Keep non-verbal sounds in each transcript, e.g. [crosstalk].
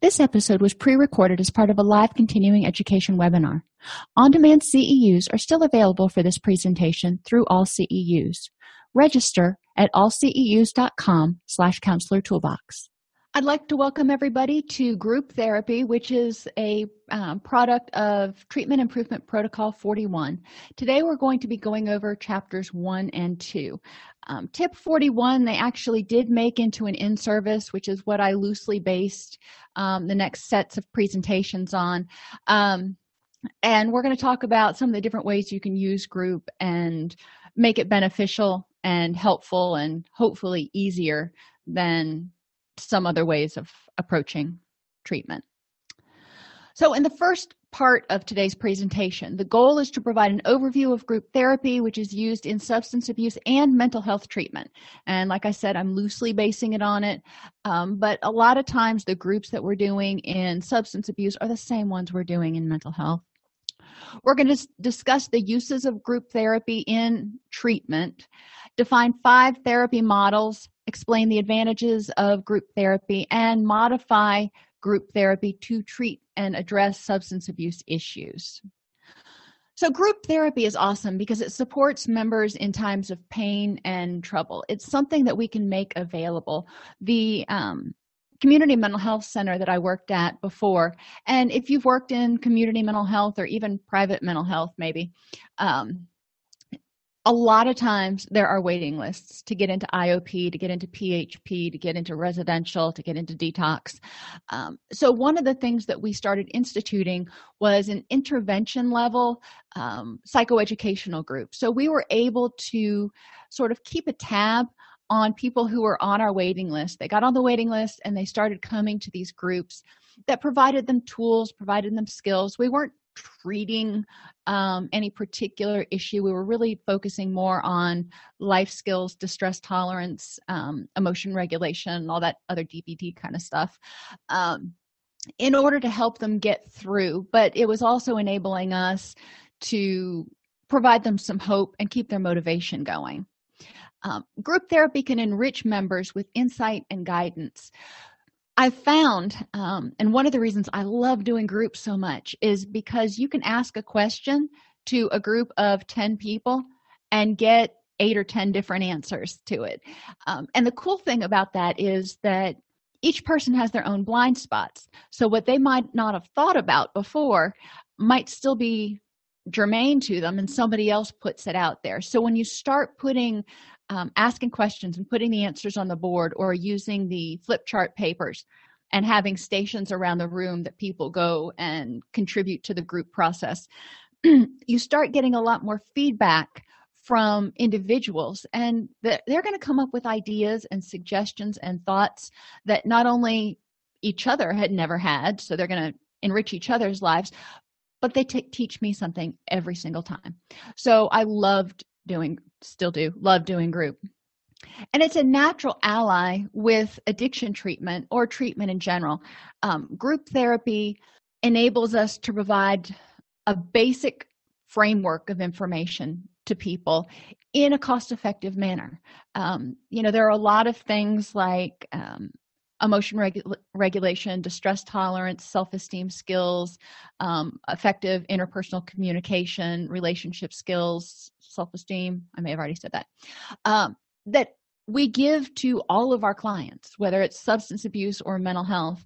This episode was pre-recorded as part of a live continuing education webinar. On-demand CEUs are still available for this presentation through all CEUs. Register at allceus.com slash counselor toolbox. I'd like to welcome everybody to Group Therapy, which is a um, product of Treatment Improvement Protocol 41. Today we're going to be going over chapters 1 and 2. Um, tip 41, they actually did make into an in service, which is what I loosely based um, the next sets of presentations on. Um, and we're going to talk about some of the different ways you can use group and make it beneficial and helpful and hopefully easier than some other ways of approaching treatment. So, in the first part of today's presentation, the goal is to provide an overview of group therapy, which is used in substance abuse and mental health treatment. And like I said, I'm loosely basing it on it, um, but a lot of times the groups that we're doing in substance abuse are the same ones we're doing in mental health. We're going to discuss the uses of group therapy in treatment, define five therapy models, explain the advantages of group therapy, and modify group therapy to treat and address substance abuse issues. So, group therapy is awesome because it supports members in times of pain and trouble. It's something that we can make available. The um, community mental health center that I worked at before. And if you've worked in community mental health or even private mental health, maybe, um, a lot of times there are waiting lists to get into IOP, to get into PHP, to get into residential, to get into detox. Um, so, one of the things that we started instituting was an intervention level um, psychoeducational group. So, we were able to sort of keep a tab on people who were on our waiting list. They got on the waiting list and they started coming to these groups that provided them tools, provided them skills. We weren't treating um, any particular issue. We were really focusing more on life skills, distress tolerance, um, emotion regulation, all that other DBT kind of stuff. Um, in order to help them get through, but it was also enabling us to provide them some hope and keep their motivation going. Um, group therapy can enrich members with insight and guidance. I've found, um, and one of the reasons I love doing groups so much is because you can ask a question to a group of 10 people and get eight or 10 different answers to it. Um, and the cool thing about that is that each person has their own blind spots. So, what they might not have thought about before might still be germane to them, and somebody else puts it out there. So, when you start putting um, asking questions and putting the answers on the board or using the flip chart papers and having stations around the room that people go and contribute to the group process [clears throat] you start getting a lot more feedback from individuals and they're going to come up with ideas and suggestions and thoughts that not only each other had never had so they're going to enrich each other's lives but they t- teach me something every single time. So i loved doing still do love doing group. And it's a natural ally with addiction treatment or treatment in general. Um, group therapy enables us to provide a basic framework of information to people in a cost effective manner. Um, you know there are a lot of things like um, emotion regu- regulation distress tolerance self-esteem skills um, effective interpersonal communication relationship skills self-esteem i may have already said that um, that we give to all of our clients whether it's substance abuse or mental health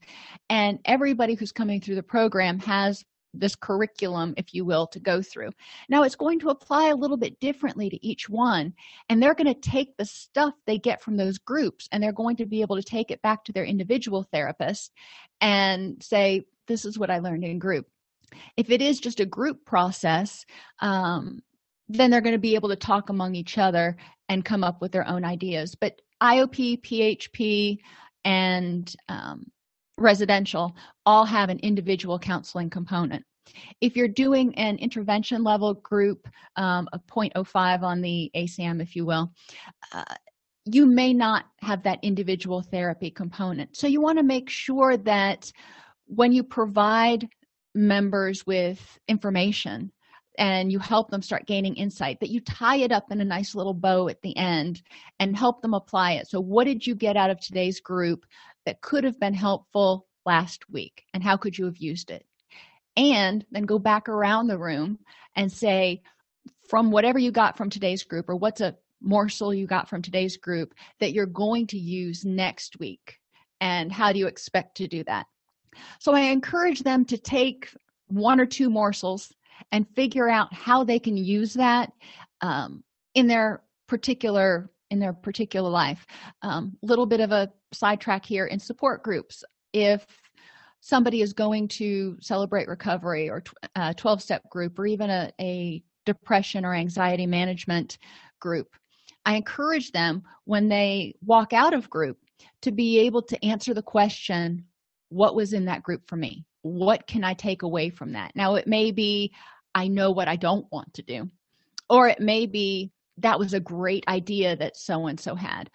and everybody who's coming through the program has this curriculum if you will to go through. Now it's going to apply a little bit differently to each one and they're going to take the stuff they get from those groups and they're going to be able to take it back to their individual therapist and say this is what i learned in group. If it is just a group process um, then they're going to be able to talk among each other and come up with their own ideas. But iop php and um, residential all have an individual counseling component. If you're doing an intervention level group um, of 0.05 on the ASAM if you will uh, you may not have that individual therapy component. So you want to make sure that when you provide members with information and you help them start gaining insight that you tie it up in a nice little bow at the end and help them apply it. So what did you get out of today's group that could have been helpful last week and how could you have used it? And then go back around the room and say from whatever you got from today's group or what's a morsel you got from today's group that you're going to use next week and how do you expect to do that? So i encourage them to take one or two morsels and figure out how they can use that um, in their particular in their particular life. A um, little bit of a sidetrack here in support groups if somebody is going to celebrate recovery or a 12 step group or even a, a depression or anxiety management group i encourage them when they walk out of group to be able to answer the question what was in that group for me? What can i take away from that? Now it may be i know what i don't want to do or it may be that was a great idea that so and so had.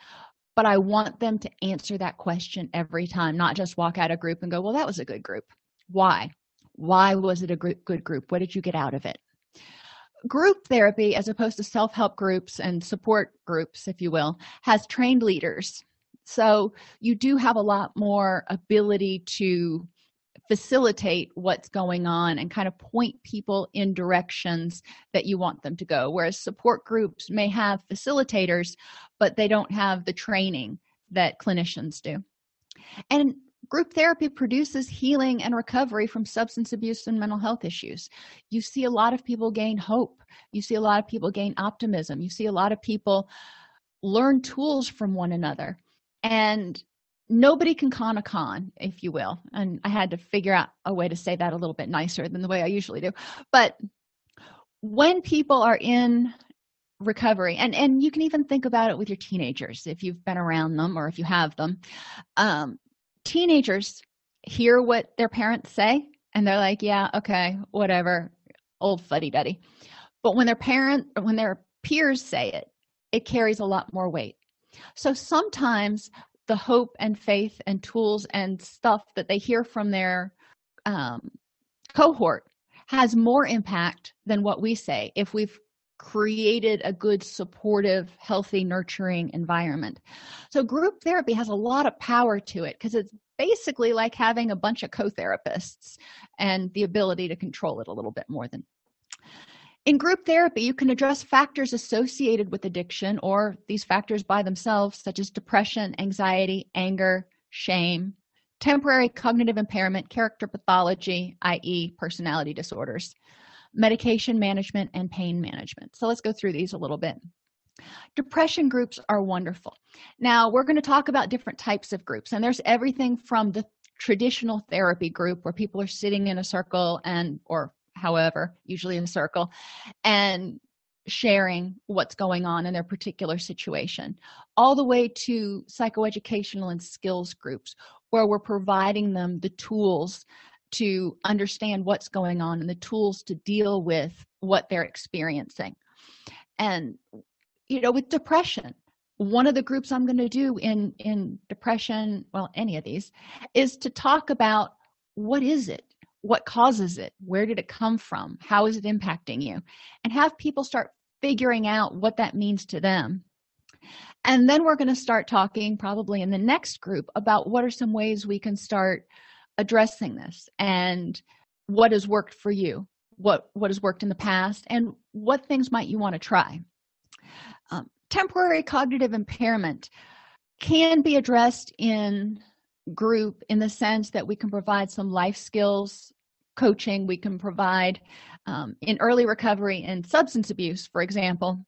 But i want them to answer that question every time not just walk out a group and go well that was a good group. Why? Why was it a good group? What did you get out of it? Group therapy as opposed to self-help groups and support groups if you will has trained leaders. So you do have a lot more ability to facilitate what's going on and kind of point people in directions that you want them to go. Whereas support groups may have facilitators but they don't have the training that clinicians do. And group therapy produces healing and recovery from substance abuse and mental health issues. You see a lot of people gain hope. You see a lot of people gain optimism. You see a lot of people learn tools from one another. And nobody can con a con if you will. And i had to figure out a way to say that a little bit nicer than the way i usually do. But when people are in recovery and and you can even think about it with your teenagers if you've been around them or if you have them. Um teenagers hear what their parents say and they're like yeah okay whatever old fuddy-duddy but when their parent when their peers say it it carries a lot more weight. So sometimes the hope and faith and tools and stuff that they hear from their um, cohort has more impact than what we say if we've created a good supportive healthy nurturing environment. So group therapy has a lot of power to it because it's basically like having a bunch of co-therapists and the ability to control it a little bit more than in group therapy, you can address factors associated with addiction or these factors by themselves, such as depression, anxiety, anger, shame, temporary cognitive impairment, character pathology, i.e., personality disorders, medication management, and pain management. So let's go through these a little bit. Depression groups are wonderful. Now, we're going to talk about different types of groups, and there's everything from the traditional therapy group where people are sitting in a circle and or however usually in a circle and sharing what's going on in their particular situation all the way to psychoeducational and skills groups where we're providing them the tools to understand what's going on and the tools to deal with what they're experiencing. And you know with depression one of the groups i'm going to do in in depression well any of these is to talk about what is it what causes it? Where did it come from? How is it impacting you? And have people start figuring out what that means to them. And then we're going to start talking, probably in the next group, about what are some ways we can start addressing this and what has worked for you, what, what has worked in the past, and what things might you want to try. Um, temporary cognitive impairment can be addressed in group in the sense that we can provide some life skills coaching we can provide um, in early recovery and substance abuse for example.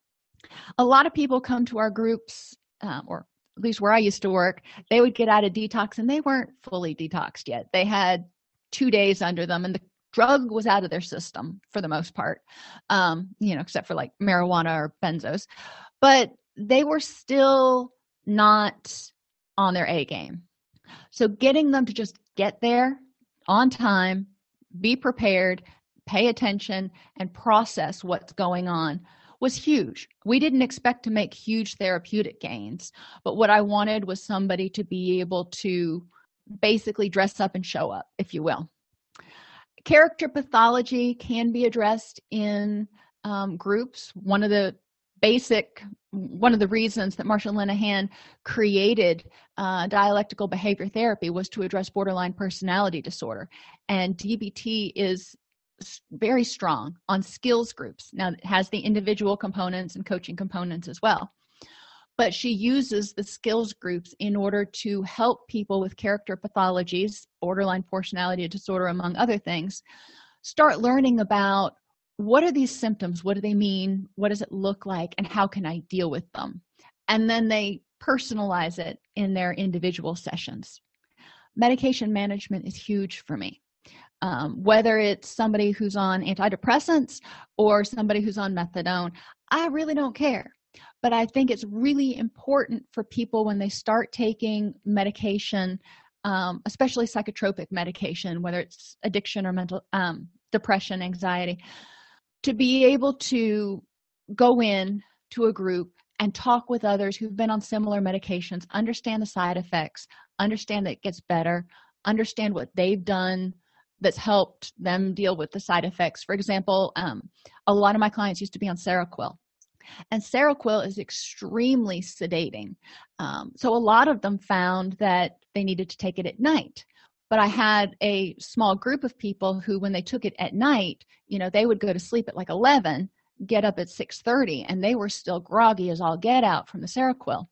A lot of people come to our groups um, or at least where i used to work they would get out of detox and they weren't fully detoxed yet. They had two days under them and the drug was out of their system for the most part um, you know except for like marijuana or benzos. But they were still not on their a game. So getting them to just get there on time be prepared pay attention and process what's going on was huge. We didn't expect to make huge therapeutic gains but what i wanted was somebody to be able to basically dress up and show up if you will. Character pathology can be addressed in um, groups. One of the basic one of the reasons that Marsha Linehan created uh, dialectical behavior therapy was to address borderline personality disorder. And dbt is very strong on skills groups. Now it has the individual components and coaching components as well. But she uses the skills groups in order to help people with character pathologies borderline personality disorder among other things start learning about what are these symptoms? What do they mean? What does it look like? And how can i deal with them? And then they personalize it in their individual sessions. Medication management is huge for me. Um, whether it's somebody who's on antidepressants or somebody who's on methadone i really don't care. But i think it's really important for people when they start taking medication um, especially psychotropic medication whether it's addiction or mental um, depression anxiety to be able to go in to a group and talk with others who've been on similar medications understand the side effects understand that it gets better understand what they've done that's helped them deal with the side effects. For example um, a lot of my clients used to be on seroquel and seroquel is extremely sedating. Um, so a lot of them found that they needed to take it at night but i had a small group of people who when they took it at night you know they would go to sleep at like 11 get up at 6 30 and they were still groggy as all get out from the seroquel.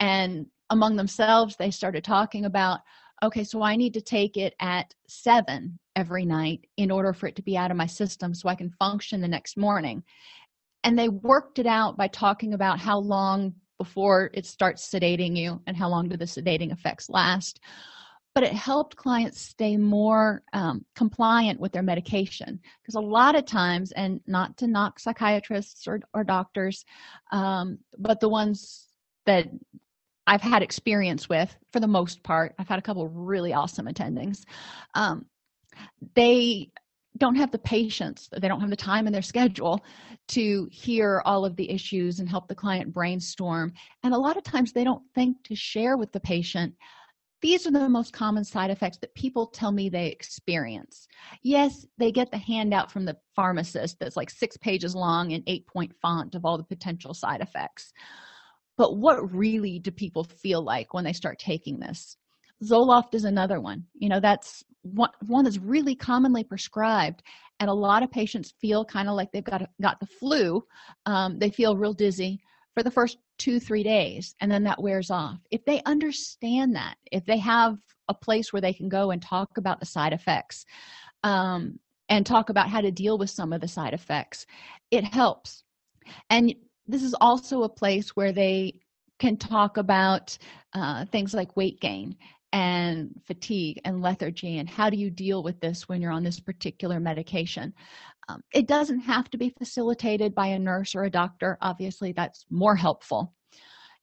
And among themselves they started talking about okay so i need to take it at 7 every night in order for it to be out of my system so i can function the next morning. And they worked it out by talking about how long before it starts sedating you and how long do the sedating effects last but it helped clients stay more um, compliant with their medication. Because a lot of times and not to knock psychiatrists or, or doctors um, but the ones that i've had experience with for the most part i've had a couple really awesome attendings um, they don't have the patience they don't have the time in their schedule to hear all of the issues and help the client brainstorm. And a lot of times they don't think to share with the patient these are the most common side effects that people tell me they experience. Yes they get the handout from the pharmacist that's like six pages long and eight point font of all the potential side effects. But what really do people feel like when they start taking this? Zoloft is another one. You know that's one, one that's really commonly prescribed and a lot of patients feel kind of like they've got got the flu. Um, they feel real dizzy. For the first two three days and then that wears off. If they understand that if they have a place where they can go and talk about the side effects um, and talk about how to deal with some of the side effects it helps. And this is also a place where they can talk about uh, things like weight gain and fatigue and lethargy and how do you deal with this when you're on this particular medication? Um, it doesn't have to be facilitated by a nurse or a doctor. Obviously that's more helpful.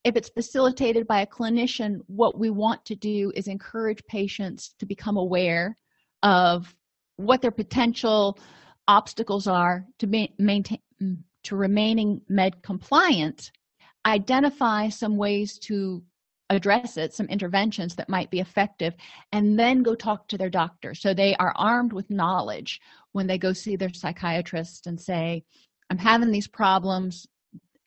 If it's facilitated by a clinician what we want to do is encourage patients to become aware of what their potential obstacles are to maintain to remaining med compliant. Identify some ways to address it some interventions that might be effective and then go talk to their doctor. So they are armed with knowledge when they go see their psychiatrist and say i'm having these problems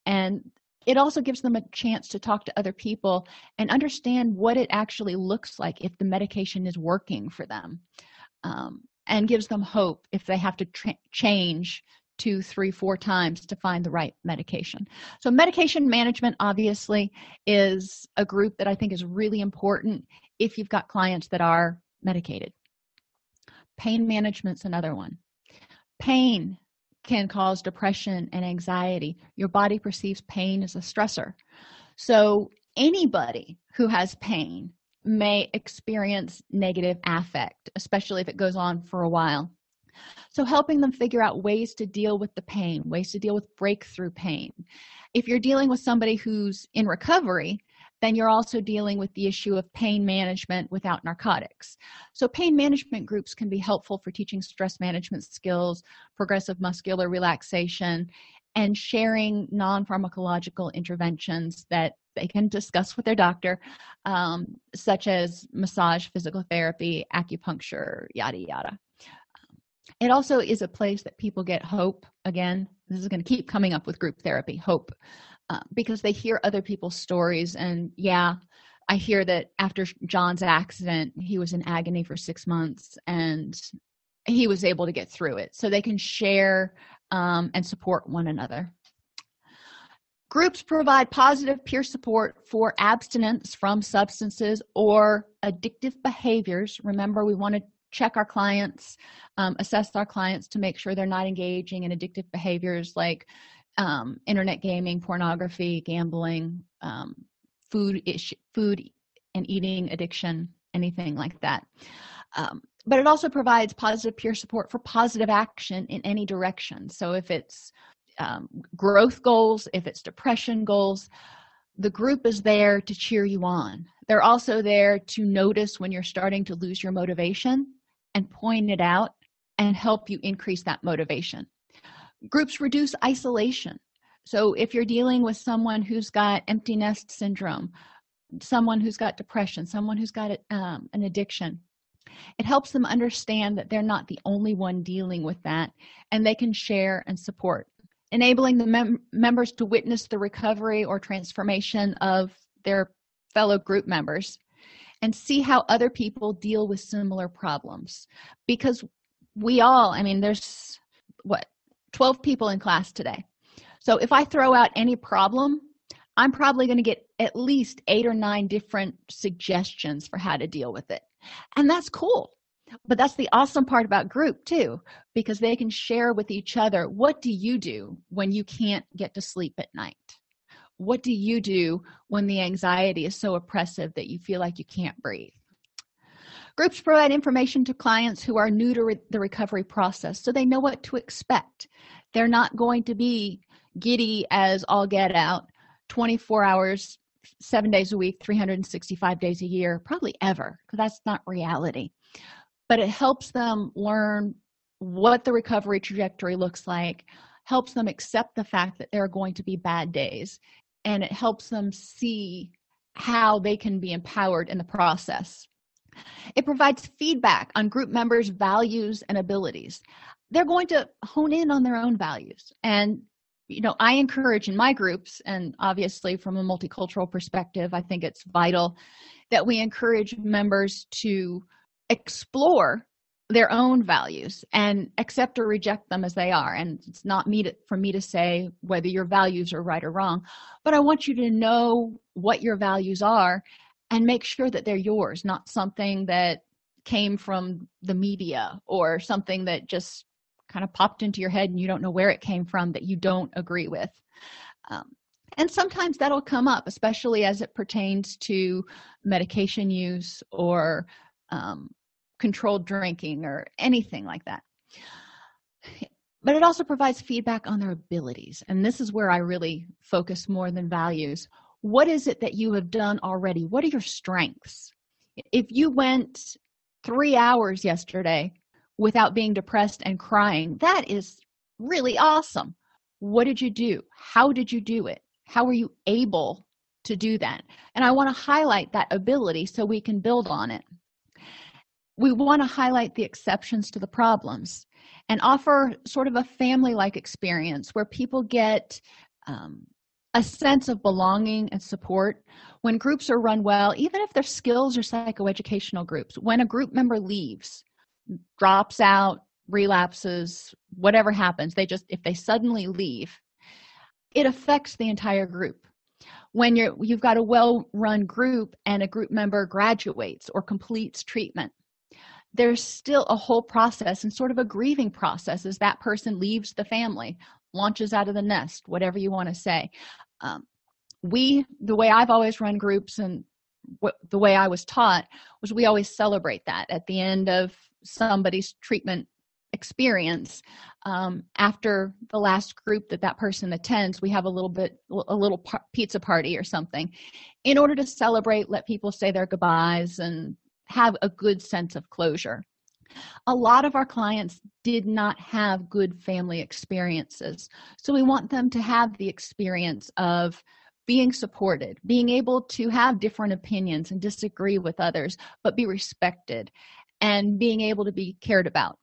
and it also gives them a chance to talk to other people and understand what it actually looks like if the medication is working for them um, and gives them hope if they have to tra- change two three four times to find the right medication. So medication management obviously is a group that i think is really important if you've got clients that are medicated. Pain management's another one. Pain can cause depression and anxiety. Your body perceives pain as a stressor. So anybody who has pain may experience negative affect especially if it goes on for a while so helping them figure out ways to deal with the pain ways to deal with breakthrough pain. If you're dealing with somebody who's in recovery then you're also dealing with the issue of pain management without narcotics. So pain management groups can be helpful for teaching stress management skills progressive muscular relaxation and sharing non-pharmacological interventions that they can discuss with their doctor um, such as massage physical therapy acupuncture yada yada it also is a place that people get hope again. This is going to keep coming up with group therapy hope uh, because they hear other people's stories. And yeah i hear that after john's accident he was in agony for six months and he was able to get through it. So they can share um, and support one another. Groups provide positive peer support for abstinence from substances or addictive behaviors. Remember we want to check our clients um, assess our clients to make sure they're not engaging in addictive behaviors like um, internet gaming pornography gambling um, food ish, food and eating addiction anything like that. Um, but it also provides positive peer support for positive action in any direction. So if it's um, growth goals if it's depression goals the group is there to cheer you on. They're also there to notice when you're starting to lose your motivation and point it out and help you increase that motivation. Groups reduce isolation. So if you're dealing with someone who's got empty nest syndrome someone who's got depression someone who's got um, an addiction it helps them understand that they're not the only one dealing with that and they can share and support enabling the mem- members to witness the recovery or transformation of their fellow group members and see how other people deal with similar problems. Because we all i mean there's what 12 people in class today. So if i throw out any problem i'm probably going to get at least eight or nine different suggestions for how to deal with it. And that's cool. But that's the awesome part about group too because they can share with each other what do you do when you can't get to sleep at night what do you do when the anxiety is so oppressive that you feel like you can't breathe? Groups provide information to clients who are new to re- the recovery process so they know what to expect. They're not going to be giddy as all get out 24 hours seven days a week 365 days a year probably ever because that's not reality. But it helps them learn what the recovery trajectory looks like helps them accept the fact that there are going to be bad days and it helps them see how they can be empowered in the process. It provides feedback on group members' values and abilities. They're going to hone in on their own values. And, you know, I encourage in my groups, and obviously from a multicultural perspective, I think it's vital that we encourage members to explore their own values and accept or reject them as they are. And it's not me to, for me to say whether your values are right or wrong but i want you to know what your values are and make sure that they're yours not something that came from the media or something that just kind of popped into your head and you don't know where it came from that you don't agree with. Um, and sometimes that'll come up especially as it pertains to medication use or um, controlled drinking or anything like that. But it also provides feedback on their abilities. And this is where i really focus more than values. What is it that you have done already? What are your strengths? If you went three hours yesterday without being depressed and crying that is really awesome. What did you do? How did you do it? How were you able to do that? And i want to highlight that ability so we can build on it we want to highlight the exceptions to the problems and offer sort of a family like experience where people get um, a sense of belonging and support when groups are run well even if they're skills or psychoeducational groups. When a group member leaves drops out relapses whatever happens they just if they suddenly leave it affects the entire group. When you're you've got a well run group and a group member graduates or completes treatment there's still a whole process and sort of a grieving process as that person leaves the family launches out of the nest whatever you want to say. Um, we the way i've always run groups and what the way i was taught was we always celebrate that at the end of somebody's treatment experience. Um, after the last group that that person attends we have a little bit a little par- pizza party or something. In order to celebrate let people say their goodbyes and have a good sense of closure. A lot of our clients did not have good family experiences so we want them to have the experience of being supported being able to have different opinions and disagree with others but be respected and being able to be cared about.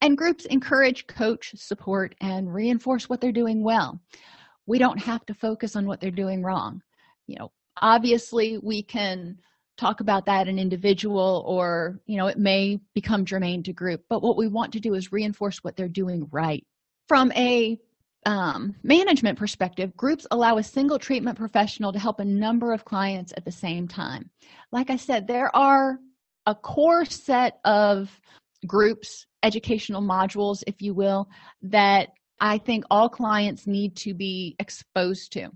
And groups encourage coach support and reinforce what they're doing well. We don't have to focus on what they're doing wrong. You know obviously we can talk about that in individual or you know it may become germane to group but what we want to do is reinforce what they're doing right. From a um, management perspective groups allow a single treatment professional to help a number of clients at the same time. Like i said there are a core set of groups educational modules if you will that i think all clients need to be exposed to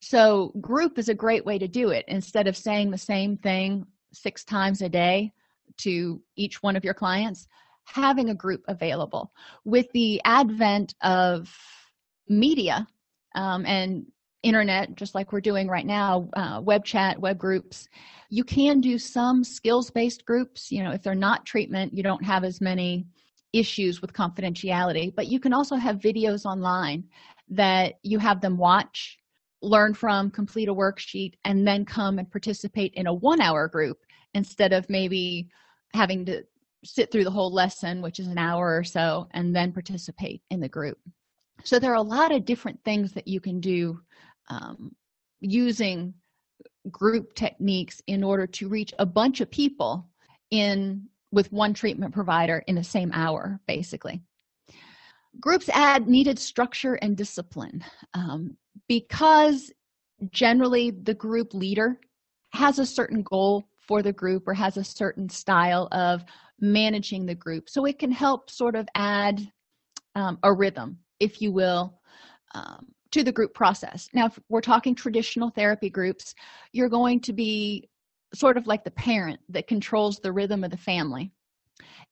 so group is a great way to do it. Instead of saying the same thing six times a day to each one of your clients having a group available. With the advent of media um, and internet just like we're doing right now uh, web chat web groups you can do some skills based groups. You know if they're not treatment you don't have as many issues with confidentiality. But you can also have videos online that you have them watch learn from complete a worksheet and then come and participate in a one hour group instead of maybe having to sit through the whole lesson which is an hour or so and then participate in the group. So there are a lot of different things that you can do um, using group techniques in order to reach a bunch of people in with one treatment provider in the same hour basically. Groups add needed structure and discipline. Um, because generally the group leader has a certain goal for the group or has a certain style of managing the group. So it can help sort of add um, a rhythm if you will um, to the group process. Now if we're talking traditional therapy groups you're going to be sort of like the parent that controls the rhythm of the family.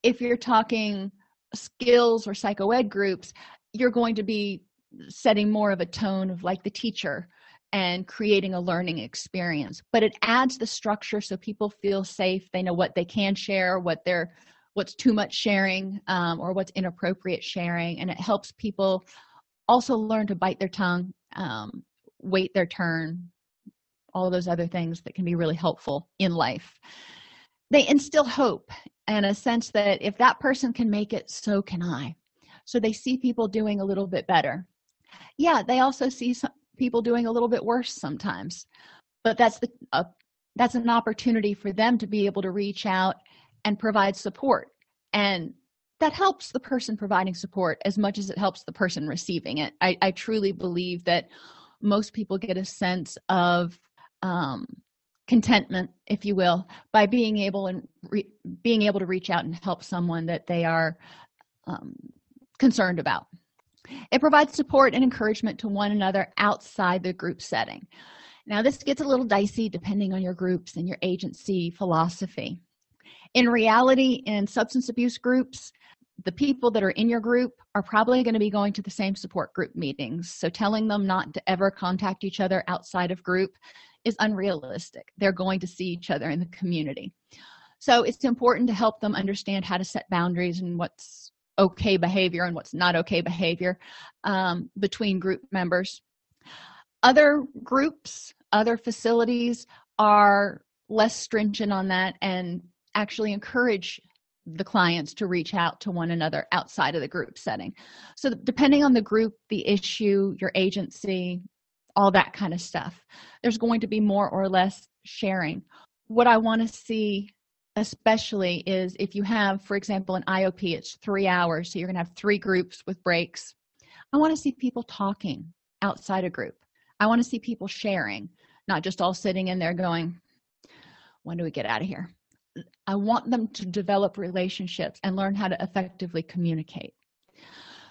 If you're talking skills or psychoed groups you're going to be setting more of a tone of like the teacher and creating a learning experience. But it adds the structure so people feel safe. They know what they can share what they're what's too much sharing um, or what's inappropriate sharing. And it helps people also learn to bite their tongue um, wait their turn all those other things that can be really helpful in life. They instill hope and a sense that if that person can make it so can i. So they see people doing a little bit better yeah they also see some people doing a little bit worse sometimes. But that's the uh, that's an opportunity for them to be able to reach out and provide support. And that helps the person providing support as much as it helps the person receiving it. I, I truly believe that most people get a sense of um, contentment if you will by being able and re- being able to reach out and help someone that they are um, concerned about it provides support and encouragement to one another outside the group setting. Now this gets a little dicey depending on your groups and your agency philosophy. In reality in substance abuse groups the people that are in your group are probably going to be going to the same support group meetings. So telling them not to ever contact each other outside of group is unrealistic. They're going to see each other in the community. So it's important to help them understand how to set boundaries and what's okay behavior and what's not okay behavior um, between group members. Other groups other facilities are less stringent on that and actually encourage the clients to reach out to one another outside of the group setting. So depending on the group the issue your agency all that kind of stuff there's going to be more or less sharing. What i want to see especially is if you have for example an iop it's three hours so you're to have three groups with breaks. I want to see people talking outside a group. I want to see people sharing not just all sitting in there going when do we get out of here? I want them to develop relationships and learn how to effectively communicate.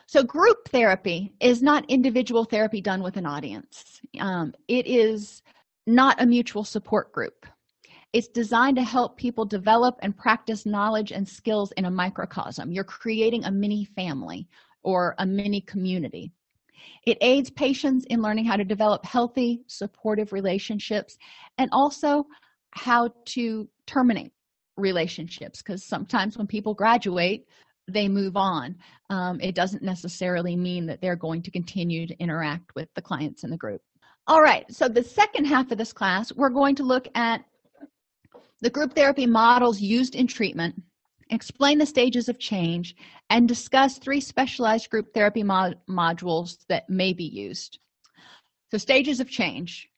So group therapy is not individual therapy done with an audience. Um, it is not a mutual support group it's designed to help people develop and practice knowledge and skills in a microcosm. You're creating a mini family or a mini community. It aids patients in learning how to develop healthy supportive relationships and also how to terminate relationships because sometimes when people graduate they move on. Um, it doesn't necessarily mean that they're going to continue to interact with the clients in the group. All right so the second half of this class we're going to look at the group therapy models used in treatment explain the stages of change and discuss three specialized group therapy mod modules that may be used. So stages of change.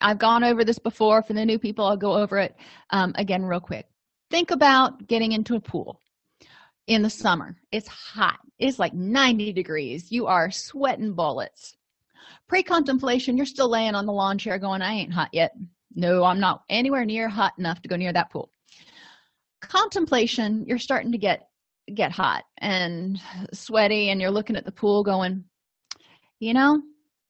I've gone over this before. For the new people i'll go over it um, again real quick. Think about getting into a pool in the summer. It's hot. It's like 90 degrees. You are sweating bullets. Pre-contemplation you're still laying on the lawn chair going i ain't hot yet no i'm not anywhere near hot enough to go near that pool. Contemplation you're starting to get get hot and sweaty and you're looking at the pool going you know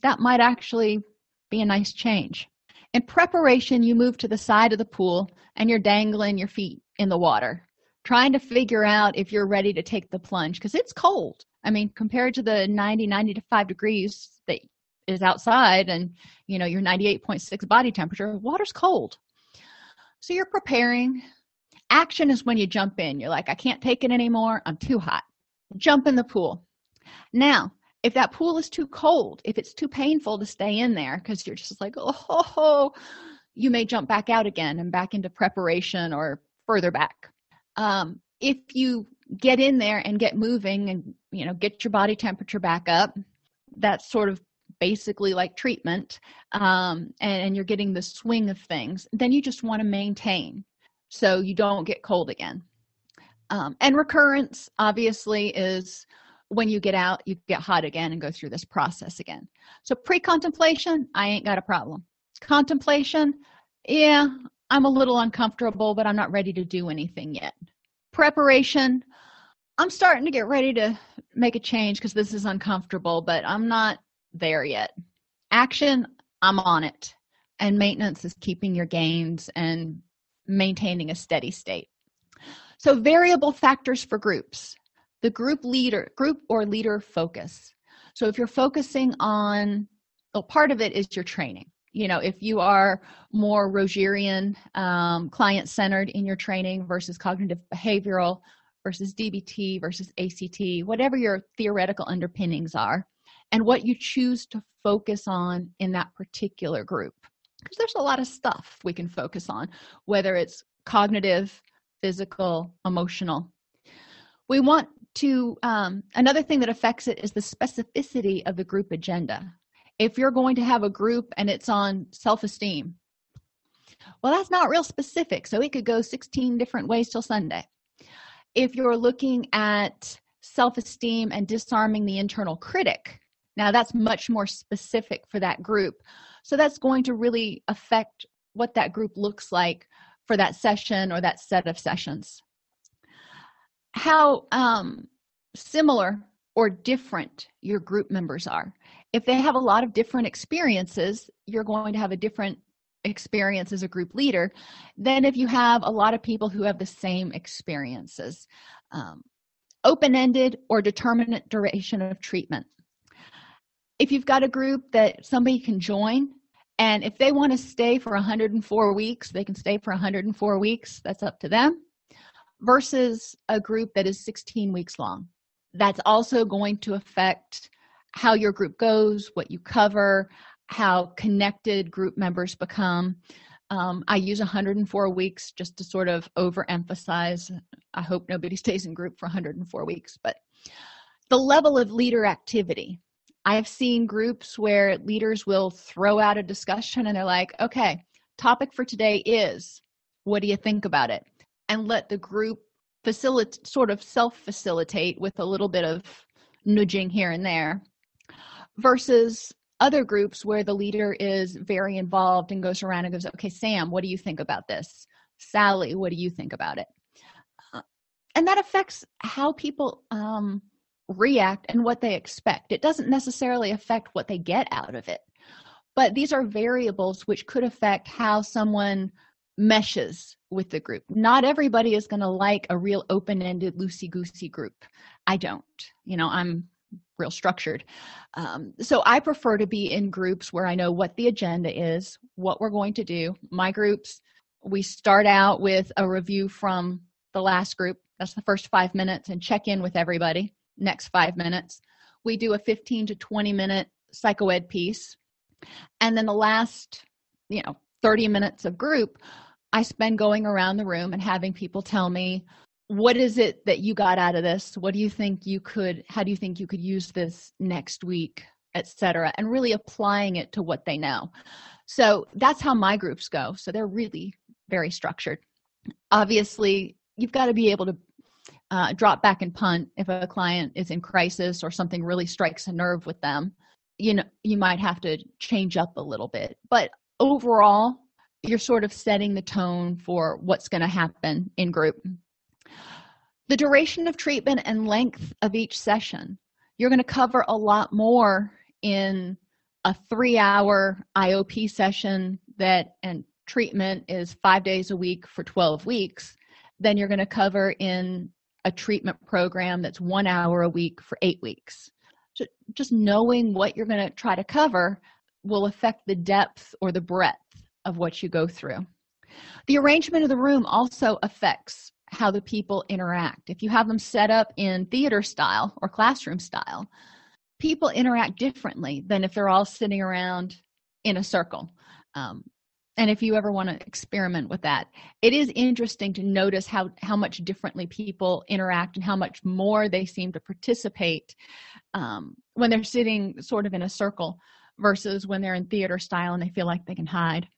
that might actually be a nice change. In preparation you move to the side of the pool and you're dangling your feet in the water trying to figure out if you're ready to take the plunge because it's cold. I mean compared to the 90 95 degrees is outside and you know your 98.6 body temperature water's cold. So you're preparing. Action is when you jump in. You're like i can't take it anymore. I'm too hot. Jump in the pool. Now if that pool is too cold if it's too painful to stay in there because you're just like oh ho, ho, you may jump back out again and back into preparation or further back. Um, if you get in there and get moving and you know get your body temperature back up that's sort of basically like treatment um, and, and you're getting the swing of things then you just want to maintain so you don't get cold again. Um, and recurrence obviously is when you get out you get hot again and go through this process again. So pre-contemplation i ain't got a problem. Contemplation yeah i'm a little uncomfortable but i'm not ready to do anything yet. Preparation i'm starting to get ready to make a change because this is uncomfortable but i'm not there yet. Action i'm on it. And maintenance is keeping your gains and maintaining a steady state. So variable factors for groups. The group leader group or leader focus. So if you're focusing on well part of it is your training. You know if you are more rogerian um, client centered in your training versus cognitive behavioral versus dbt versus act whatever your theoretical underpinnings are and what you choose to focus on in that particular group. Because there's a lot of stuff we can focus on whether it's cognitive physical emotional. We want to um, another thing that affects it is the specificity of the group agenda. If you're going to have a group and it's on self-esteem well that's not real specific so it could go 16 different ways till sunday. If you're looking at self-esteem and disarming the internal critic now that's much more specific for that group so that's going to really affect what that group looks like for that session or that set of sessions how um, similar or different your group members are. If they have a lot of different experiences, you're going to have a different experience as a group leader than if you have a lot of people who have the same experiences. Um, Open ended or determinate duration of treatment. If you've got a group that somebody can join, and if they want to stay for 104 weeks, they can stay for 104 weeks. That's up to them versus a group that is 16 weeks long. That's also going to affect how your group goes, what you cover, how connected group members become. Um, I use 104 weeks just to sort of overemphasize. I hope nobody [laughs] stays in group for 104 weeks, but the level of leader activity. I've seen groups where leaders will throw out a discussion and they're like, okay, topic for today is what do you think about it? And let the group facilitate, sort of self facilitate with a little bit of nudging here and there versus other groups where the leader is very involved and goes around and goes, okay, Sam, what do you think about this? Sally, what do you think about it? Uh, and that affects how people um, react and what they expect. It doesn't necessarily affect what they get out of it, but these are variables which could affect how someone meshes with the group. Not everybody is going to like a real open ended, loosey goosey group. I don't. You know, I'm real structured. Um, so I prefer to be in groups where I know what the agenda is, what we're going to do. My groups, we start out with a review from the last group. That's the first five minutes and check in with everybody. Next five minutes. We do a 15 to 20 minute psychoed piece. And then the last, you know, 30 minutes of group, I spend going around the room and having people tell me what is it that you got out of this? What do you think you could how do you think you could use this next week? etc and really applying it to what they know. So that's how my groups go. So they're really very structured. Obviously you've got to be able to uh, drop back and punt if a client is in crisis or something really strikes a nerve with them you know you might have to change up a little bit. But overall you're sort of setting the tone for what's going to happen in group. The duration of treatment and length of each session. You're going to cover a lot more in a three hour iop session that and treatment is five days a week for 12 weeks then you're going to cover in a treatment program that's one hour a week for eight weeks so just knowing what you're going to try to cover will affect the depth or the breadth of what you go through the arrangement of the room also affects how the people interact. If you have them set up in theater style or classroom style, people interact differently than if they're all sitting around in a circle. Um, and if you ever want to experiment with that, it is interesting to notice how how much differently people interact and how much more they seem to participate um, when they're sitting sort of in a circle versus when they're in theater style and they feel like they can hide.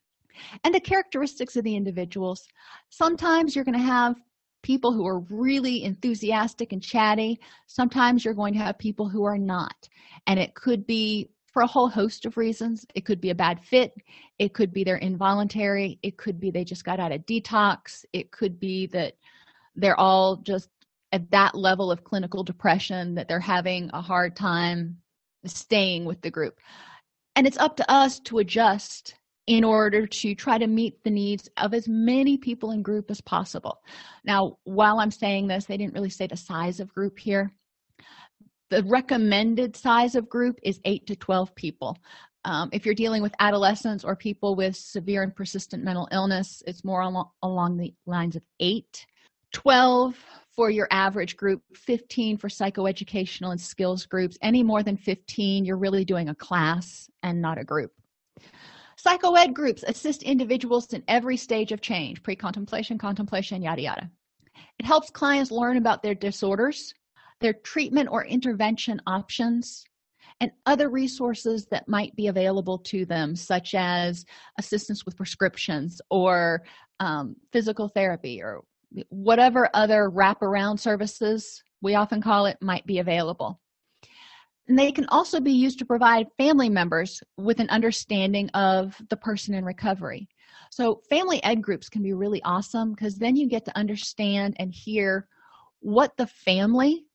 And the characteristics of the individuals sometimes you're going to have people who are really enthusiastic and chatty. Sometimes you're going to have people who are not. And it could be for a whole host of reasons. It could be a bad fit. It could be they're involuntary. It could be they just got out of detox. It could be that they're all just at that level of clinical depression that they're having a hard time staying with the group. And it's up to us to adjust in order to try to meet the needs of as many people in group as possible. Now, while I'm saying this, they didn't really say the size of group here. The recommended size of group is 8 to 12 people. Um, if you're dealing with adolescents or people with severe and persistent mental illness, it's more along, along the lines of 8. 12 for your average group, 15 for psychoeducational and skills groups. Any more than 15, you're really doing a class and not a group. Psychoed groups assist individuals in every stage of change pre contemplation, contemplation, yada yada. It helps clients learn about their disorders, their treatment or intervention options, and other resources that might be available to them, such as assistance with prescriptions or um, physical therapy or whatever other wraparound services we often call it might be available. And they can also be used to provide family members with an understanding of the person in recovery. So, family ed groups can be really awesome because then you get to understand and hear what the family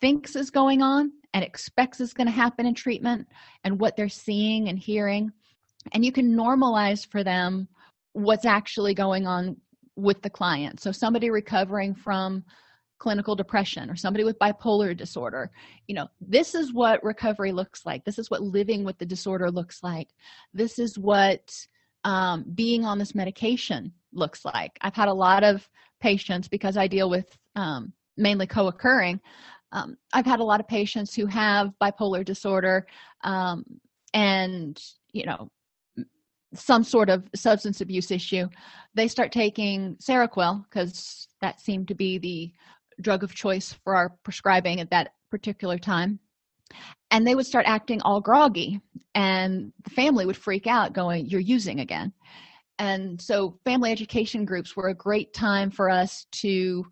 thinks is going on and expects is going to happen in treatment and what they're seeing and hearing. And you can normalize for them what's actually going on with the client. So, somebody recovering from clinical depression or somebody with bipolar disorder you know this is what recovery looks like this is what living with the disorder looks like this is what um, being on this medication looks like i've had a lot of patients because i deal with um, mainly co-occurring um, i've had a lot of patients who have bipolar disorder um, and you know some sort of substance abuse issue. They start taking seroquel because that seemed to be the drug of choice for our prescribing at that particular time. And they would start acting all groggy and the family would freak out going you're using again. And so family education groups were a great time for us to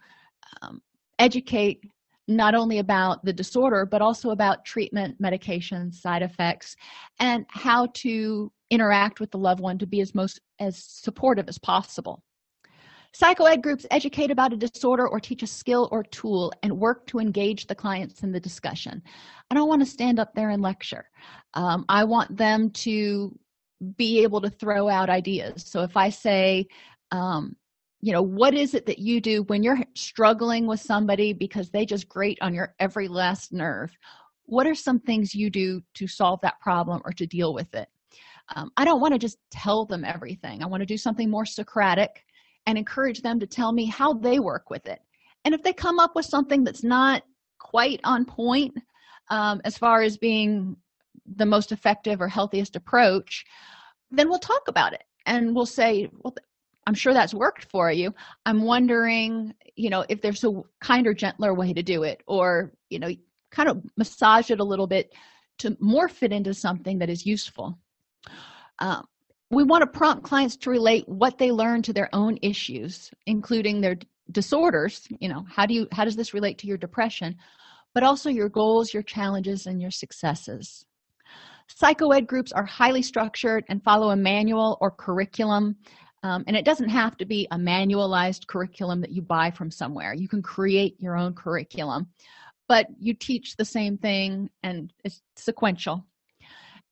um, educate not only about the disorder but also about treatment medications side effects and how to interact with the loved one to be as most as supportive as possible. Psychoed groups educate about a disorder or teach a skill or tool and work to engage the clients in the discussion. I don't want to stand up there and lecture. Um, i want them to be able to throw out ideas. So if i say um, you know what is it that you do when you're struggling with somebody because they just grate on your every last nerve? What are some things you do to solve that problem or to deal with it? Um, i don't want to just tell them everything. I want to do something more socratic and encourage them to tell me how they work with it. And if they come up with something that's not quite on point um, as far as being the most effective or healthiest approach then we'll talk about it and we'll say well i'm sure that's worked for you. I'm wondering you know if there's a kinder gentler way to do it or you know kind of massage it a little bit to morph it into something that is useful. Um, we want to prompt clients to relate what they learn to their own issues including their disorders you know how do you how does this relate to your depression but also your goals your challenges and your successes. Psychoed groups are highly structured and follow a manual or curriculum um, and it doesn't have to be a manualized curriculum that you buy from somewhere. You can create your own curriculum but you teach the same thing and it's sequential.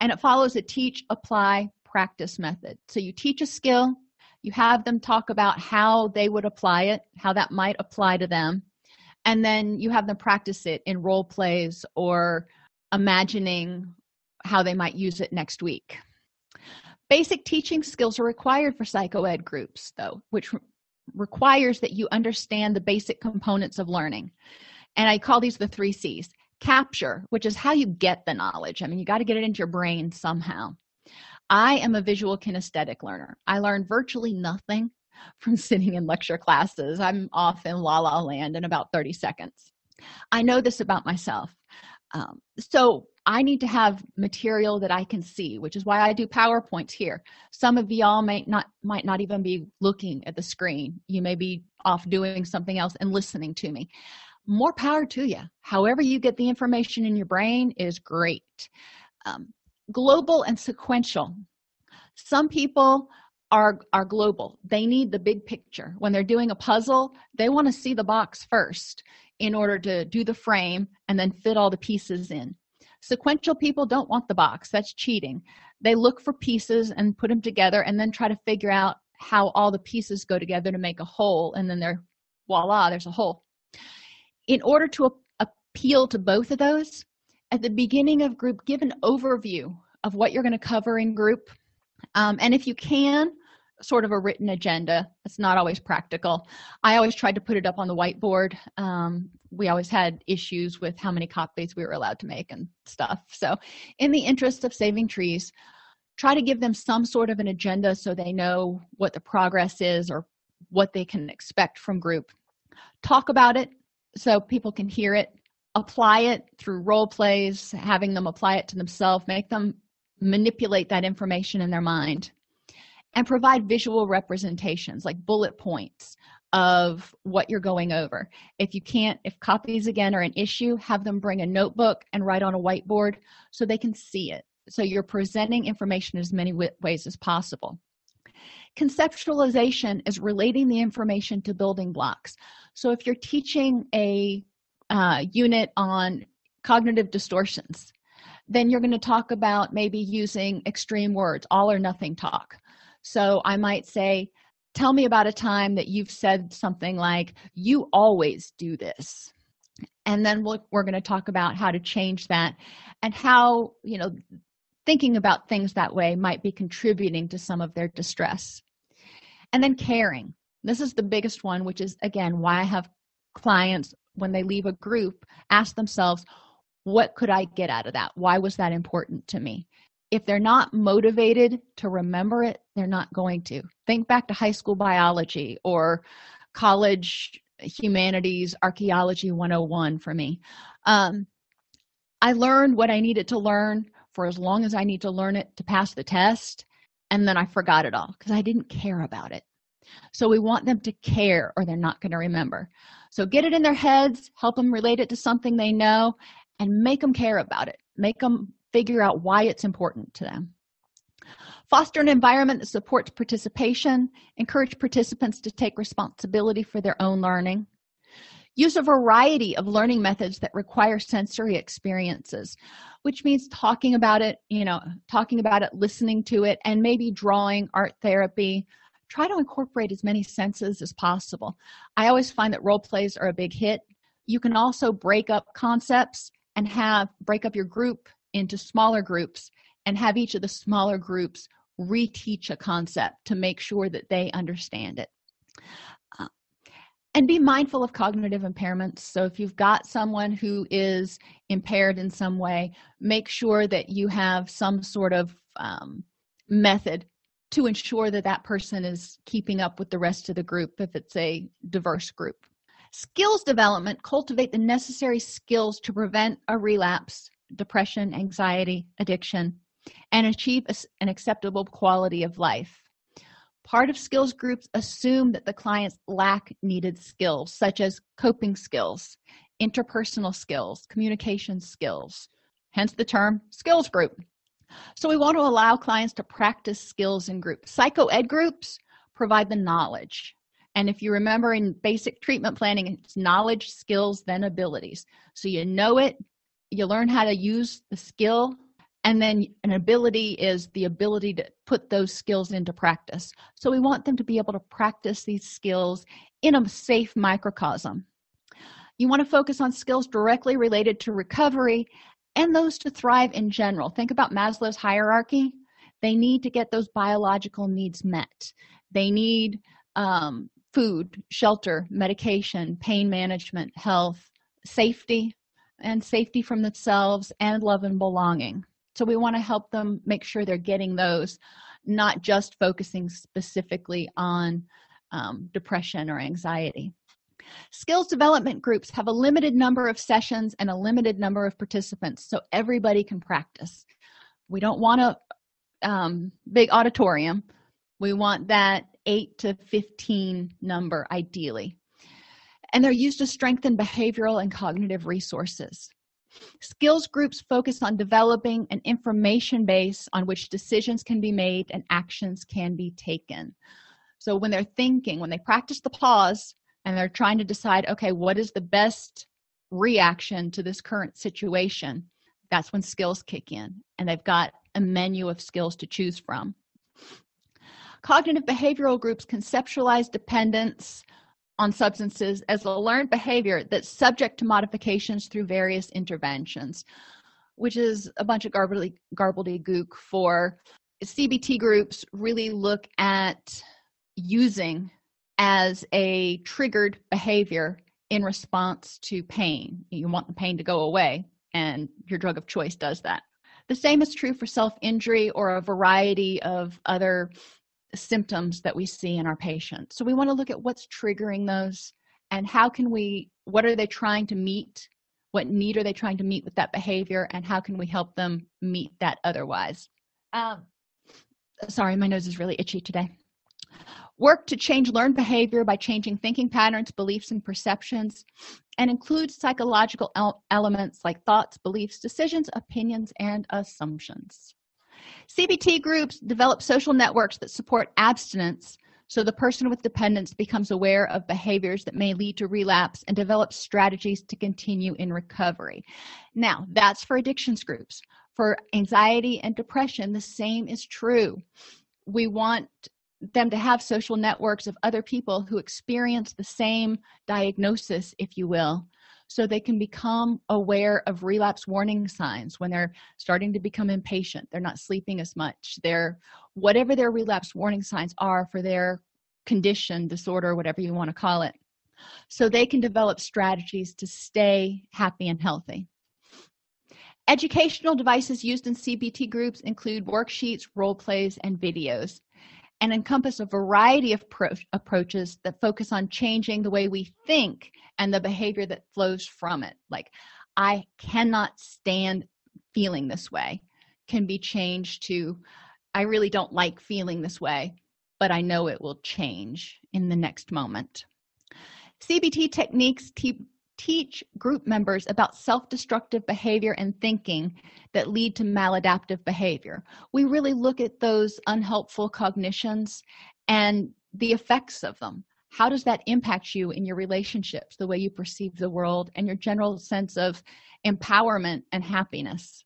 And it follows a teach apply practice method. So you teach a skill you have them talk about how they would apply it how that might apply to them and then you have them practice it in role plays or imagining how they might use it next week basic teaching skills are required for psychoed groups though which re- requires that you understand the basic components of learning. And i call these the three c's. Capture which is how you get the knowledge. I mean you got to get it into your brain somehow. I am a visual kinesthetic learner. I learn virtually nothing [laughs] from sitting in lecture classes. I'm off in la la land in about 30 seconds. I know this about myself um, so i need to have material that i can see which is why i do powerpoints here. Some of y'all may not might not even be looking at the screen. You may be off doing something else and listening to me. More power to you however you get the information in your brain is great. Um, global and sequential. Some people are are global. They need the big picture. When they're doing a puzzle they want to see the box first in order to do the frame and then fit all the pieces in. Sequential people don't want the box. That's cheating. They look for pieces and put them together and then try to figure out how all the pieces go together to make a whole and then they're voila there's a whole. In order to appeal to both of those at the beginning of group give an overview of what you're going to cover in group um, and if you can sort of a written agenda. It's not always practical. I always tried to put it up on the whiteboard. Um, we always had issues with how many copies we were allowed to make and stuff. So in the interest of saving trees try to give them some sort of an agenda so they know what the progress is or what they can expect from group. Talk about it so people can hear it. Apply it through role plays having them apply it to themselves make them manipulate that information in their mind and provide visual representations like bullet points of what you're going over. If you can't if copies again are an issue have them bring a notebook and write on a whiteboard so they can see it. So you're presenting information as many ways as possible. Conceptualization is relating the information to building blocks. So if you're teaching a uh, unit on cognitive distortions then you're going to talk about maybe using extreme words all or nothing talk. So i might say tell me about a time that you've said something like you always do this and then we we are going to talk about how to change that and how you know thinking about things that way might be contributing to some of their distress. And then caring. This is the biggest one which is again why i have clients when they leave a group ask themselves what could i get out of that why was that important to me if they're not motivated to remember it they're not going to think back to high school biology or college humanities archaeology 101 for me um, I learned what I needed to learn for as long as I need to learn it to pass the test, and then I forgot it all because I didn't care about it. So we want them to care or they're not going to remember. So get it in their heads, help them relate it to something they know, and make them care about it. Make them figure out why it's important to them. Foster an environment that supports participation, encourage participants to take responsibility for their own learning. Use a variety of learning methods that require sensory experiences, which means talking about it, you know, talking about it, listening to it, and maybe drawing, art therapy. Try to incorporate as many senses as possible. I always find that role plays are a big hit. You can also break up concepts and have break up your group into smaller groups and have each of the smaller groups reteach a concept to make sure that they understand it. Uh, and be mindful of cognitive impairments. So if you've got someone who is impaired in some way make sure that you have some sort of um, method to ensure that that person is keeping up with the rest of the group if it's a diverse group skills development cultivate the necessary skills to prevent a relapse depression anxiety addiction and achieve an acceptable quality of life. Part of skills groups assume that the clients lack needed skills such as coping skills interpersonal skills communication skills hence the term skills group. So we want to allow clients to practice skills in groups. Psychoed groups provide the knowledge and if you remember in basic treatment planning it's knowledge skills then abilities. So you know it you learn how to use the skill and then an ability is the ability to put those skills into practice. So we want them to be able to practice these skills in a safe microcosm. You want to focus on skills directly related to recovery and those to thrive in general. Think about maslow's hierarchy. They need to get those biological needs met. They need um, food shelter medication pain management health safety and safety from themselves and love and belonging. So we want to help them make sure they're getting those not just focusing specifically on um, depression or anxiety. Skills development groups have a limited number of sessions and a limited number of participants so everybody can practice. We don't want a um, big auditorium. We want that 8 to 15 number ideally. And they're used to strengthen behavioral and cognitive resources. Skills groups focus on developing an information base on which decisions can be made and actions can be taken. So when they're thinking when they practice the pause and they're trying to decide okay what is the best reaction to this current situation that's when skills kick in. And they've got a menu of skills to choose from cognitive behavioral groups conceptualize dependence on substances as a learned behavior that's subject to modifications through various interventions which is a bunch of garbledy, gook for cbt groups really look at using as a triggered behavior in response to pain. You want the pain to go away and your drug of choice does that. The same is true for self-injury or a variety of other symptoms that we see in our patients. So we want to look at what's triggering those and how can we what are they trying to meet? What need are they trying to meet with that behavior and how can we help them meet that otherwise? Um, sorry my nose is really itchy today. Work to change learned behavior by changing thinking patterns beliefs and perceptions and includes psychological elements like thoughts beliefs decisions opinions and assumptions cbt groups develop social networks that support abstinence so the person with dependence becomes aware of behaviors that may lead to relapse and develops strategies to continue in recovery. Now that's for addictions groups. For anxiety and depression the same is true. We want them to have social networks of other people who experience the same diagnosis if you will so they can become aware of relapse warning signs when they're starting to become impatient. They're not sleeping as much. They're whatever their relapse warning signs are for their condition disorder whatever you want to call it. So they can develop strategies to stay happy and healthy. Educational devices used in cbt groups include worksheets role plays and videos and encompass a variety of pro- approaches that focus on changing the way we think and the behavior that flows from it. Like i cannot stand feeling this way can be changed to i really don't like feeling this way but i know it will change in the next moment. Cbt techniques te- teach group members about self-destructive behavior and thinking that lead to maladaptive behavior. We really look at those unhelpful cognitions and the effects of them. How does that impact you in your relationships the way you perceive the world and your general sense of empowerment and happiness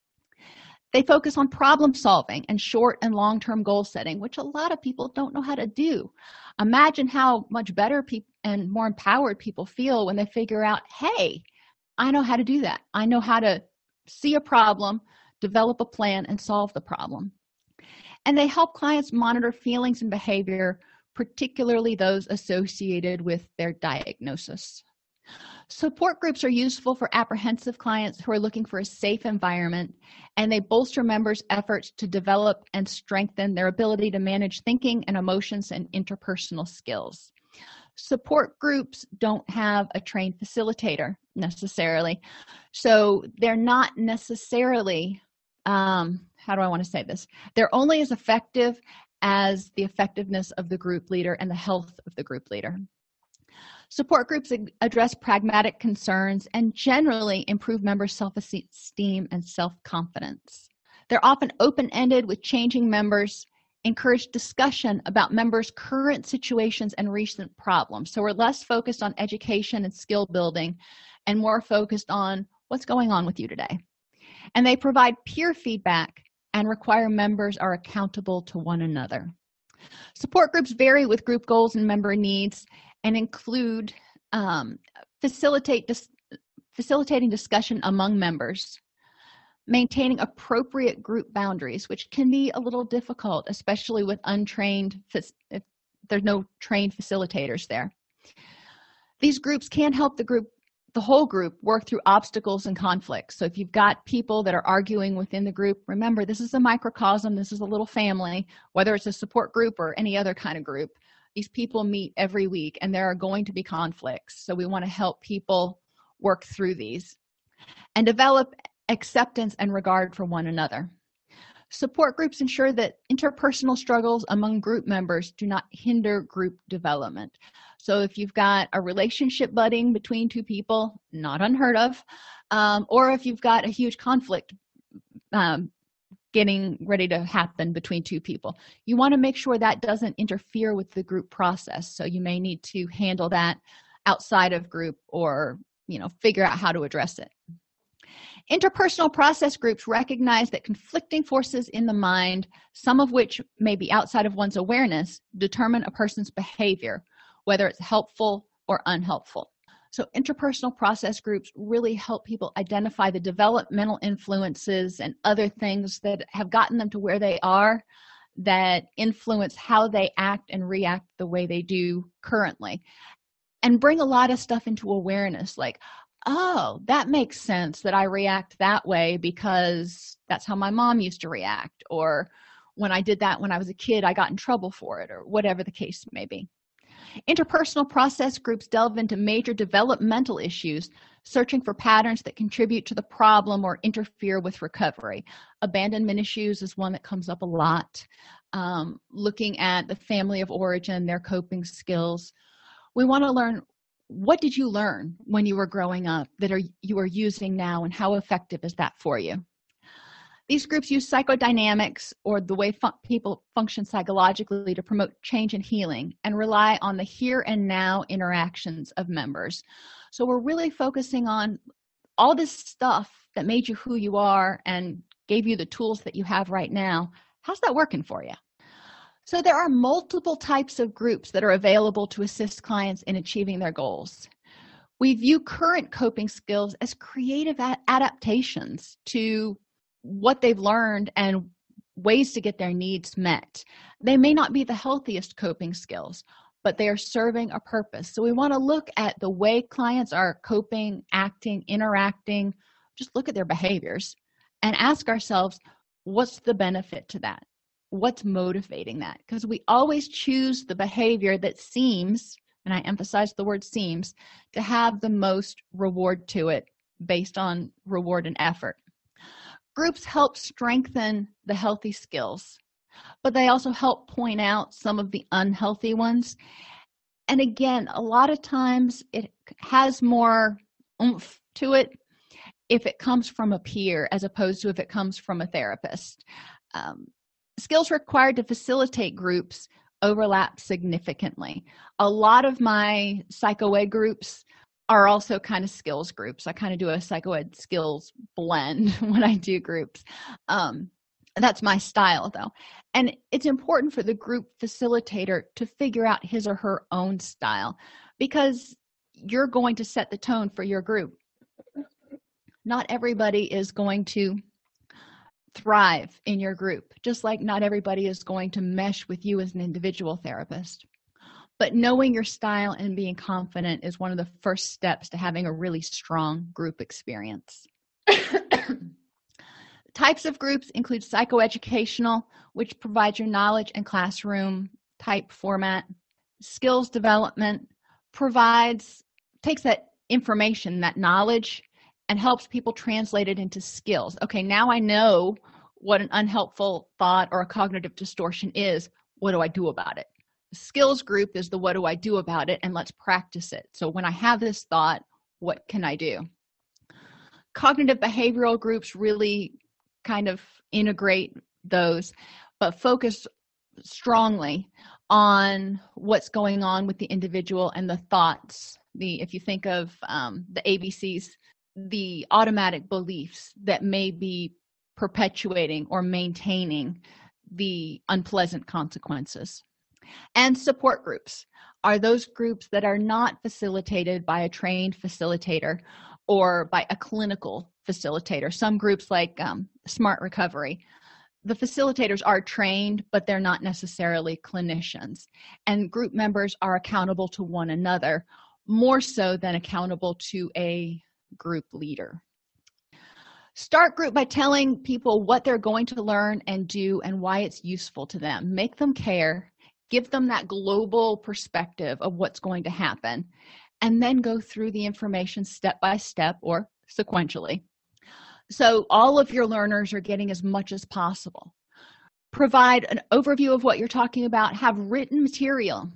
they focus on problem solving and short and long-term goal setting which a lot of people don't know how to do. Imagine how much better people and more empowered people feel when they figure out hey i know how to do that. I know how to see a problem develop a plan and solve the problem. And they help clients monitor feelings and behavior particularly those associated with their diagnosis support groups are useful for apprehensive clients who are looking for a safe environment and they bolster members efforts to develop and strengthen their ability to manage thinking and emotions and interpersonal skills. Support groups don't have a trained facilitator necessarily. So they're not necessarily um how do i want to say this? They're only as effective as the effectiveness of the group leader and the health of the group leader support groups address pragmatic concerns and generally improve members self-esteem and self-confidence. They're often open-ended with changing members encourage discussion about members current situations and recent problems. So we're less focused on education and skill building and more focused on what's going on with you today. And they provide peer feedback and require members are accountable to one another. Support groups vary with group goals and member needs and include um, facilitate dis facilitating discussion among members maintaining appropriate group boundaries which can be a little difficult especially with untrained if there's no trained facilitators there. These groups can help the group the whole group work through obstacles and conflicts. So if you've got people that are arguing within the group remember this is a microcosm this is a little family whether it's a support group or any other kind of group these people meet every week and there are going to be conflicts. So we want to help people work through these and develop acceptance and regard for one another. Support groups ensure that interpersonal struggles among group members do not hinder group development. So if you've got a relationship budding between two people not unheard of um, or if you've got a huge conflict um, getting ready to happen between two people. You want to make sure that doesn't interfere with the group process. So you may need to handle that outside of group or you know figure out how to address it. Interpersonal process groups recognize that conflicting forces in the mind some of which may be outside of one's awareness determine a person's behavior whether it's helpful or unhelpful so interpersonal process groups really help people identify the developmental influences and other things that have gotten them to where they are that influence how they act and react the way they do currently. And bring a lot of stuff into awareness like oh that makes sense that i react that way because that's how my mom used to react or when i did that when i was a kid i got in trouble for it or whatever the case may be interpersonal process groups delve into major developmental issues searching for patterns that contribute to the problem or interfere with recovery. Abandonment issues is one that comes up a lot. Um, looking at the family of origin their coping skills. We want to learn what did you learn when you were growing up that are you are using now and how effective is that for you these groups use psychodynamics or the way fu people function psychologically to promote change and healing and rely on the here and now interactions of members. So we're really focusing on all this stuff that made you who you are and gave you the tools that you have right now. How's that working for you so there are multiple types of groups that are available to assist clients in achieving their goals. We view current coping skills as creative adaptations to what they've learned and ways to get their needs met. They may not be the healthiest coping skills but they are serving a purpose. So we want to look at the way clients are coping acting interacting. Just look at their behaviors and ask ourselves what's the benefit to that? What's motivating that? Because we always choose the behavior that seems and i emphasize the word seems to have the most reward to it based on reward and effort. Groups help strengthen the healthy skills, but they also help point out some of the unhealthy ones. And again, a lot of times it has more oomph to it if it comes from a peer as opposed to if it comes from a therapist. Um, skills required to facilitate groups overlap significantly. A lot of my psychoed groups are also kind of skills groups. I kind of do a psychoed skills blend [laughs] when I do groups. Um, that's my style, though. And it's important for the group facilitator to figure out his or her own style because you're going to set the tone for your group. Not everybody is going to thrive in your group, just like not everybody is going to mesh with you as an individual therapist. But knowing your style and being confident is one of the first steps to having a really strong group experience. [coughs] Types of groups include psychoeducational, which provides your knowledge and classroom type format. Skills development provides, takes that information, that knowledge, and helps people translate it into skills. Okay, now I know what an unhelpful thought or a cognitive distortion is. What do I do about it? Skills group is the what do I do about it, and let's practice it. So when I have this thought, what can I do? Cognitive behavioral groups really kind of integrate those, but focus strongly on what's going on with the individual and the thoughts the if you think of um, the abcs the automatic beliefs that may be perpetuating or maintaining the unpleasant consequences. And support groups are those groups that are not facilitated by a trained facilitator or by a clinical facilitator. Some groups, like um, Smart Recovery, the facilitators are trained, but they're not necessarily clinicians. And group members are accountable to one another more so than accountable to a group leader. Start group by telling people what they're going to learn and do and why it's useful to them. Make them care, give them that global perspective of what's going to happen, and then go through the information step by step or sequentially. So all of your learners are getting as much as possible. Provide an overview of what you're talking about, have written material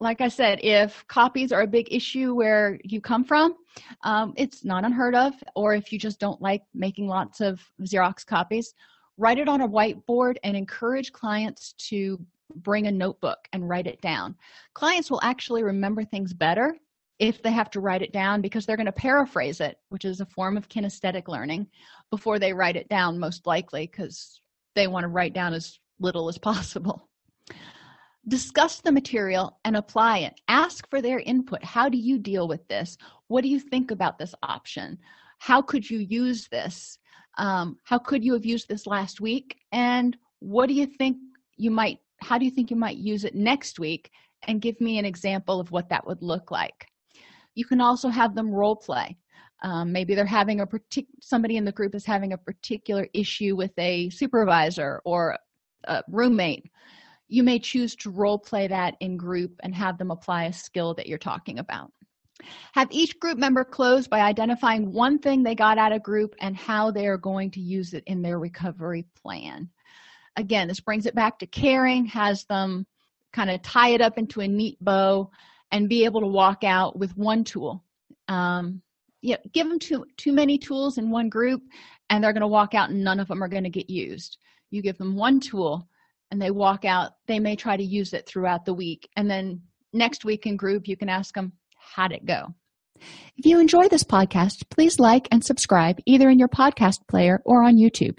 like I said, if copies are a big issue where you come from, um, it's not unheard of. Or if you just don't like making lots of Xerox copies, write it on a whiteboard and encourage clients to bring a notebook and write it down. Clients will actually remember things better if they have to write it down because they're going to paraphrase it, which is a form of kinesthetic learning, before they write it down, most likely, because they want to write down as little as possible. Discuss the material and apply it. Ask for their input. How do you deal with this? What do you think about this option? How could you use this? Um, how could you have used this last week? And what do you think you might how do you think you might use it next week and give me an example of what that would look like? You can also have them role play. Um, maybe they're having a particular somebody in the group is having a particular issue with a supervisor or a roommate. You may choose to role play that in group and have them apply a skill that you're talking about. Have each group member close by identifying one thing they got out of group and how they are going to use it in their recovery plan again this brings it back to caring has them kind of tie it up into a neat bow and be able to walk out with one tool. Um, yeah, give them too too many tools in one group and they're going to walk out and none of them are going to get used. You give them one tool and they walk out they may try to use it throughout the week and then next week in group you can ask them how'd it go? If you enjoy this podcast please like and subscribe either in your podcast player or on youtube